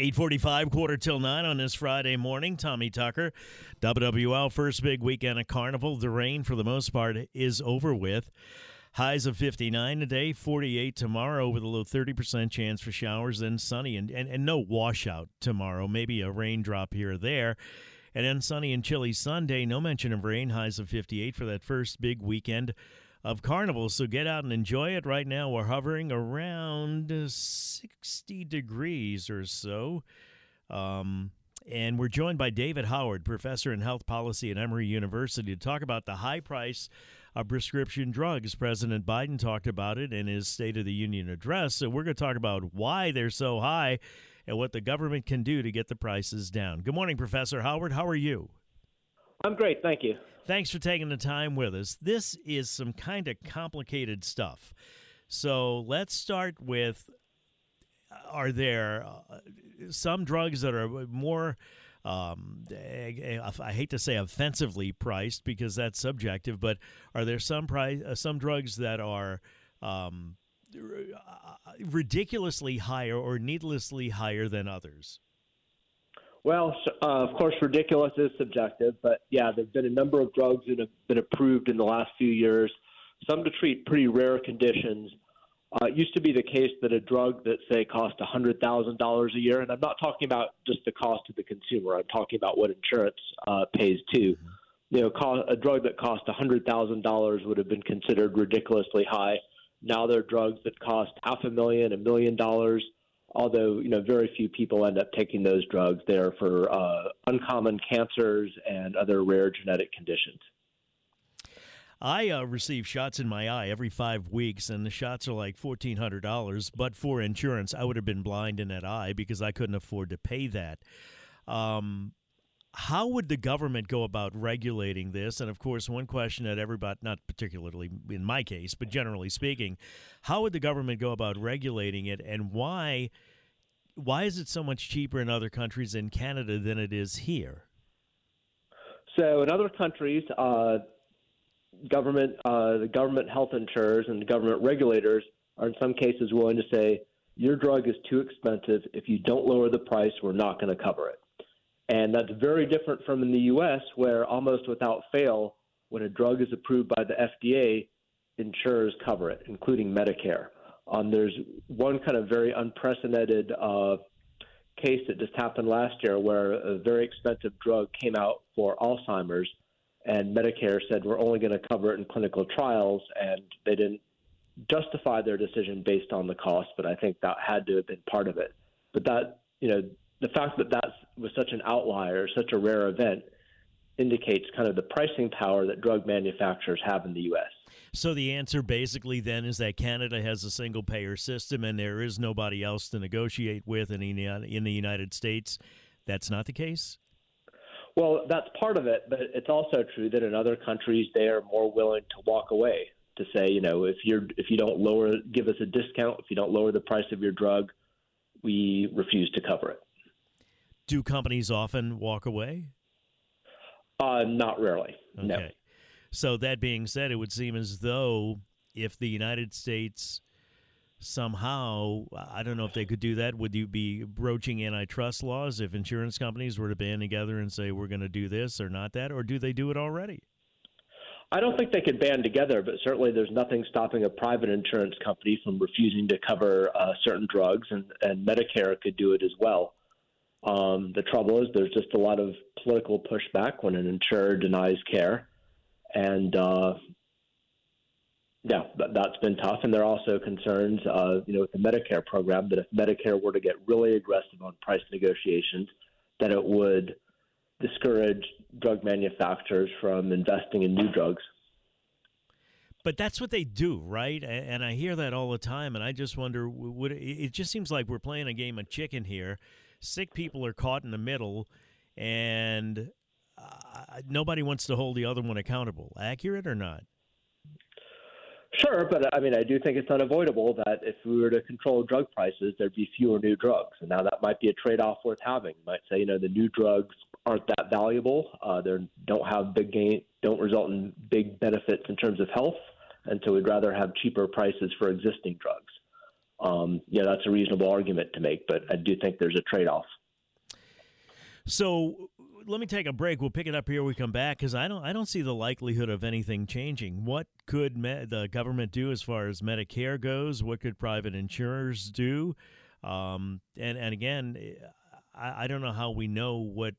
845, quarter till 9 on this Friday morning. Tommy Tucker, WWL, first big weekend of Carnival. The rain, for the most part, is over with. Highs of 59 today, 48 tomorrow, with a low 30% chance for showers, then sunny and, and, and no washout tomorrow. Maybe a raindrop here or there. And then sunny and chilly Sunday, no mention of rain, highs of 58 for that first big weekend of Carnival. So get out and enjoy it. Right now, we're hovering around 60 degrees or so. Um, and we're joined by David Howard, professor in health policy at Emory University, to talk about the high price of prescription drugs. President Biden talked about it in his State of the Union address. So we're going to talk about why they're so high and what the government can do to get the prices down. Good morning, Professor Howard. How are you? I'm great. Thank you. Thanks for taking the time with us. This is some kind of complicated stuff. So let's start with Are there uh, some drugs that are more, um, I hate to say offensively priced because that's subjective, but are there some, price, uh, some drugs that are. Um, ridiculously higher or needlessly higher than others? Well, uh, of course, ridiculous is subjective, but yeah, there've been a number of drugs that have been approved in the last few years, some to treat pretty rare conditions. Uh, it used to be the case that a drug that, say, cost $100,000 a year, and I'm not talking about just the cost to the consumer, I'm talking about what insurance uh, pays too. You know, a drug that cost $100,000 would have been considered ridiculously high. Now there are drugs that cost half a million, a million dollars although you know very few people end up taking those drugs. They're for uh, uncommon cancers and other rare genetic conditions. I uh, receive shots in my eye every five weeks, and the shots are like fourteen hundred dollars. But for insurance, I would have been blind in that eye because I couldn't afford to pay that. Um, how would the government go about regulating this? And of course, one question that everybody, not particularly in my case, but generally speaking, how would the government go about regulating it, and why? Why is it so much cheaper in other countries in Canada than it is here? So, in other countries, uh, government, uh, the government health insurers and the government regulators are in some cases willing to say your drug is too expensive. If you don't lower the price, we're not going to cover it. And that's very different from in the U.S., where almost without fail, when a drug is approved by the FDA, insurers cover it, including Medicare. Um, there's one kind of very unprecedented uh, case that just happened last year where a very expensive drug came out for Alzheimer's, and Medicare said we're only going to cover it in clinical trials, and they didn't justify their decision based on the cost, but I think that had to have been part of it. But that, you know, the fact that that was such an outlier, such a rare event, indicates kind of the pricing power that drug manufacturers have in the U.S. So the answer basically then is that Canada has a single payer system and there is nobody else to negotiate with in the, in the United States. That's not the case? Well, that's part of it, but it's also true that in other countries they are more willing to walk away to say, you know, if you're if you don't lower give us a discount, if you don't lower the price of your drug, we refuse to cover it. Do companies often walk away? Uh, not rarely. Okay. No. So that being said, it would seem as though if the United States somehow, I don't know if they could do that. Would you be broaching antitrust laws if insurance companies were to band together and say we're going to do this or not that, or do they do it already? I don't think they could band together, but certainly there's nothing stopping a private insurance company from refusing to cover uh, certain drugs, and, and Medicare could do it as well. Um, the trouble is, there's just a lot of political pushback when an insurer denies care, and uh, yeah, that, has been tough. And there are also concerns, uh, you know, with the Medicare program that if Medicare were to get really aggressive on price negotiations, that it would discourage drug manufacturers from investing in new drugs. But that's what they do, right? And I hear that all the time, and I just wonder: would it just seems like we're playing a game of chicken here? Sick people are caught in the middle, and uh, nobody wants to hold the other one accountable. Accurate or not? Sure, but I mean, I do think it's unavoidable that if we were to control drug prices, there'd be fewer new drugs. And now that might be a trade off worth having. You might say, you know, the new drugs aren't that valuable. Uh, they don't have big gain, don't result in big benefits in terms of health. And so we'd rather have cheaper prices for existing drugs. Um, yeah, that's a reasonable argument to make. But I do think there's a trade off. So let me take a break. We'll pick it up here. We come back because I don't I don't see the likelihood of anything changing. What could me- the government do as far as Medicare goes? What could private insurers do? Um, and and again, I, I don't know how we know what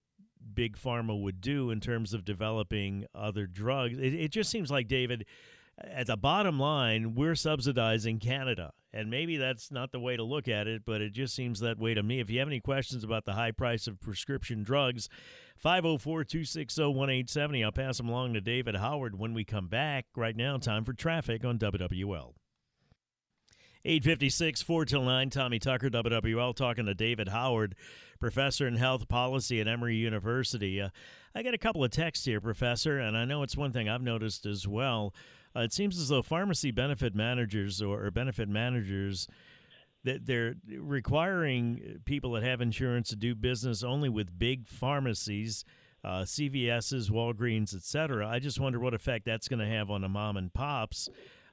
big pharma would do in terms of developing other drugs. It, it just seems like David at the bottom line, we're subsidizing Canada. And maybe that's not the way to look at it, but it just seems that way to me. If you have any questions about the high price of prescription drugs, 504 260 1870. I'll pass them along to David Howard when we come back. Right now, time for traffic on WWL. 856, 4 till 9. Tommy Tucker, WWL, talking to David Howard, professor in health policy at Emory University. Uh, I got a couple of texts here, Professor, and I know it's one thing I've noticed as well. Uh, it seems as though pharmacy benefit managers or, or benefit managers that they're requiring people that have insurance to do business only with big pharmacies, uh, CVS's, Walgreens, etc. I just wonder what effect that's going to have on the mom and pops.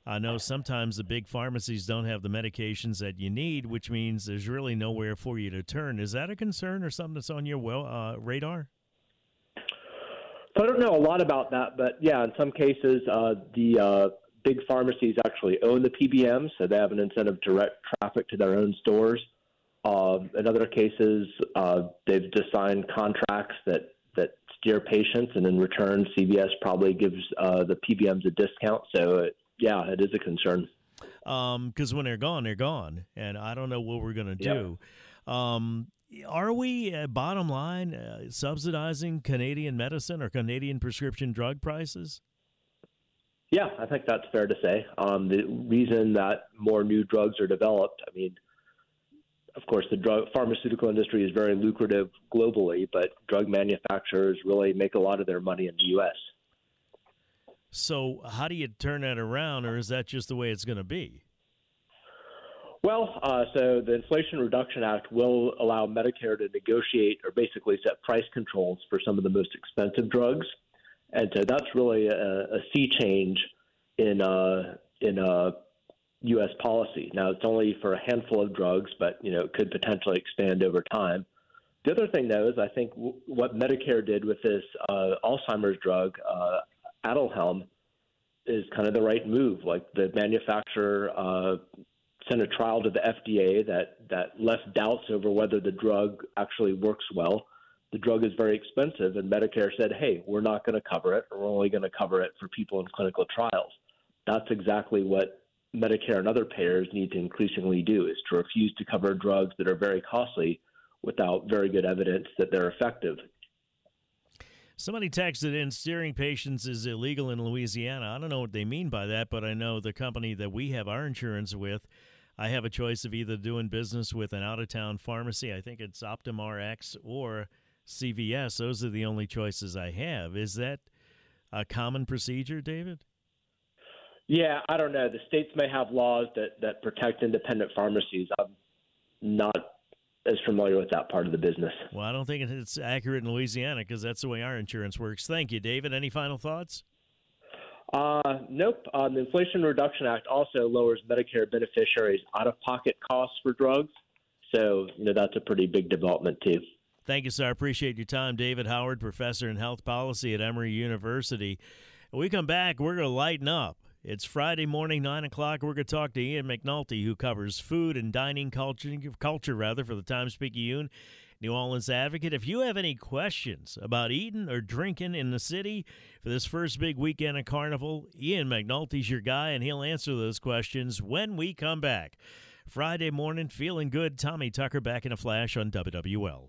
I know sometimes the big pharmacies don't have the medications that you need, which means there's really nowhere for you to turn. Is that a concern or something that's on your well uh, radar? So I don't know a lot about that, but yeah, in some cases, uh, the uh, big pharmacies actually own the PBMs, so they have an incentive to direct traffic to their own stores. Uh, in other cases, uh, they've just signed contracts that that steer patients, and in return, CVS probably gives uh, the PBMs a discount. So, it, yeah, it is a concern. Because um, when they're gone, they're gone, and I don't know what we're going to do. Yep. Um, are we, uh, bottom line, uh, subsidizing Canadian medicine or Canadian prescription drug prices? Yeah, I think that's fair to say. Um, the reason that more new drugs are developed, I mean, of course, the drug pharmaceutical industry is very lucrative globally, but drug manufacturers really make a lot of their money in the U.S. So, how do you turn that around, or is that just the way it's going to be? Well, uh, so the Inflation Reduction Act will allow Medicare to negotiate or basically set price controls for some of the most expensive drugs, and so that's really a, a sea change in uh, in uh, U.S. policy. Now, it's only for a handful of drugs, but you know it could potentially expand over time. The other thing, though, is I think w- what Medicare did with this uh, Alzheimer's drug, uh, Aduhelm, is kind of the right move. Like the manufacturer uh, sent a trial to the FDA that that left doubts over whether the drug actually works well. The drug is very expensive, and Medicare said, "Hey, we're not going to cover it. We're only going to cover it for people in clinical trials." That's exactly what Medicare and other payers need to increasingly do: is to refuse to cover drugs that are very costly without very good evidence that they're effective. Somebody texted in steering patients is illegal in Louisiana. I don't know what they mean by that, but I know the company that we have our insurance with I have a choice of either doing business with an out of town pharmacy, I think it's Optum RX, or CVS. Those are the only choices I have. Is that a common procedure, David? Yeah, I don't know. The states may have laws that, that protect independent pharmacies. I'm not as familiar with that part of the business. Well, I don't think it's accurate in Louisiana because that's the way our insurance works. Thank you, David. Any final thoughts? Uh, nope. Um, the Inflation Reduction Act also lowers Medicare beneficiaries' out-of-pocket costs for drugs. So, you know, that's a pretty big development too. Thank you, sir. I appreciate your time. David Howard, professor in health policy at Emory University. When we come back, we're going to lighten up. It's Friday morning, 9 o'clock. We're going to talk to Ian McNulty, who covers food and dining culture, culture rather, for the Times Picayune. New Orleans Advocate. If you have any questions about eating or drinking in the city for this first big weekend of Carnival, Ian McNulty's your guy, and he'll answer those questions when we come back. Friday morning, feeling good. Tommy Tucker back in a flash on WWL.